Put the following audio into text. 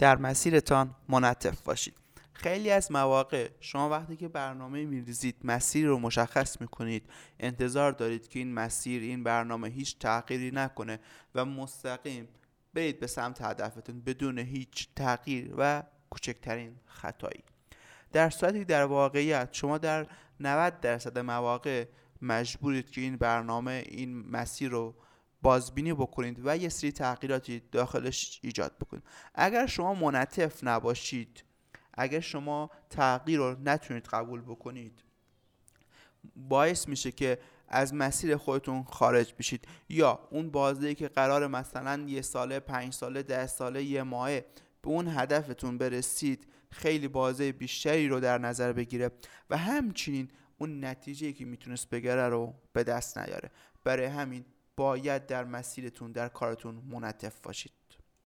در مسیرتان منطف باشید. خیلی از مواقع شما وقتی که برنامه میریزید مسیر رو مشخص می‌کنید انتظار دارید که این مسیر این برنامه هیچ تغییری نکنه و مستقیم برید به سمت هدفتون بدون هیچ تغییر و کوچکترین خطایی. در صورتی در واقعیت شما در 90 درصد مواقع مجبورید که این برنامه این مسیر رو بازبینی بکنید و یه سری تغییراتی داخلش ایجاد بکنید. اگر شما منطف نباشید اگر شما تغییر رو نتونید قبول بکنید باعث میشه که از مسیر خودتون خارج بشید. یا اون بازه که قرار مثلا یه ساله پنج ساله ده ساله یه ماهه به اون هدفتون برسید خیلی بازه بیشتری رو در نظر بگیره و همچنین اون نتیجه که می‌تونست بگره رو به دست نیاره. برای همین باید در مسیرتون در کارتون منطف باشید.